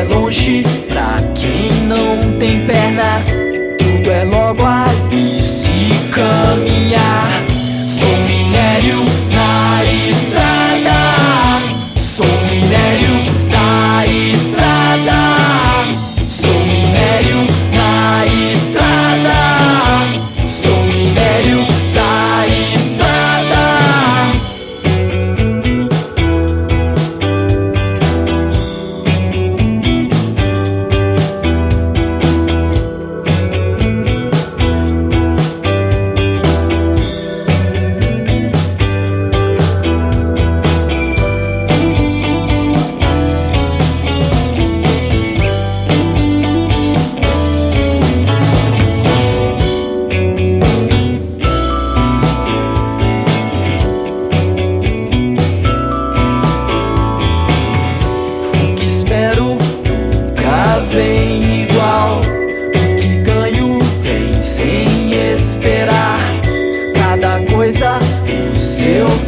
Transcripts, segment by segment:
é longe pra quem não tem perna. Tudo é logo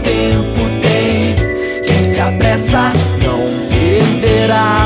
tempo tem. Quem se apressa não perderá.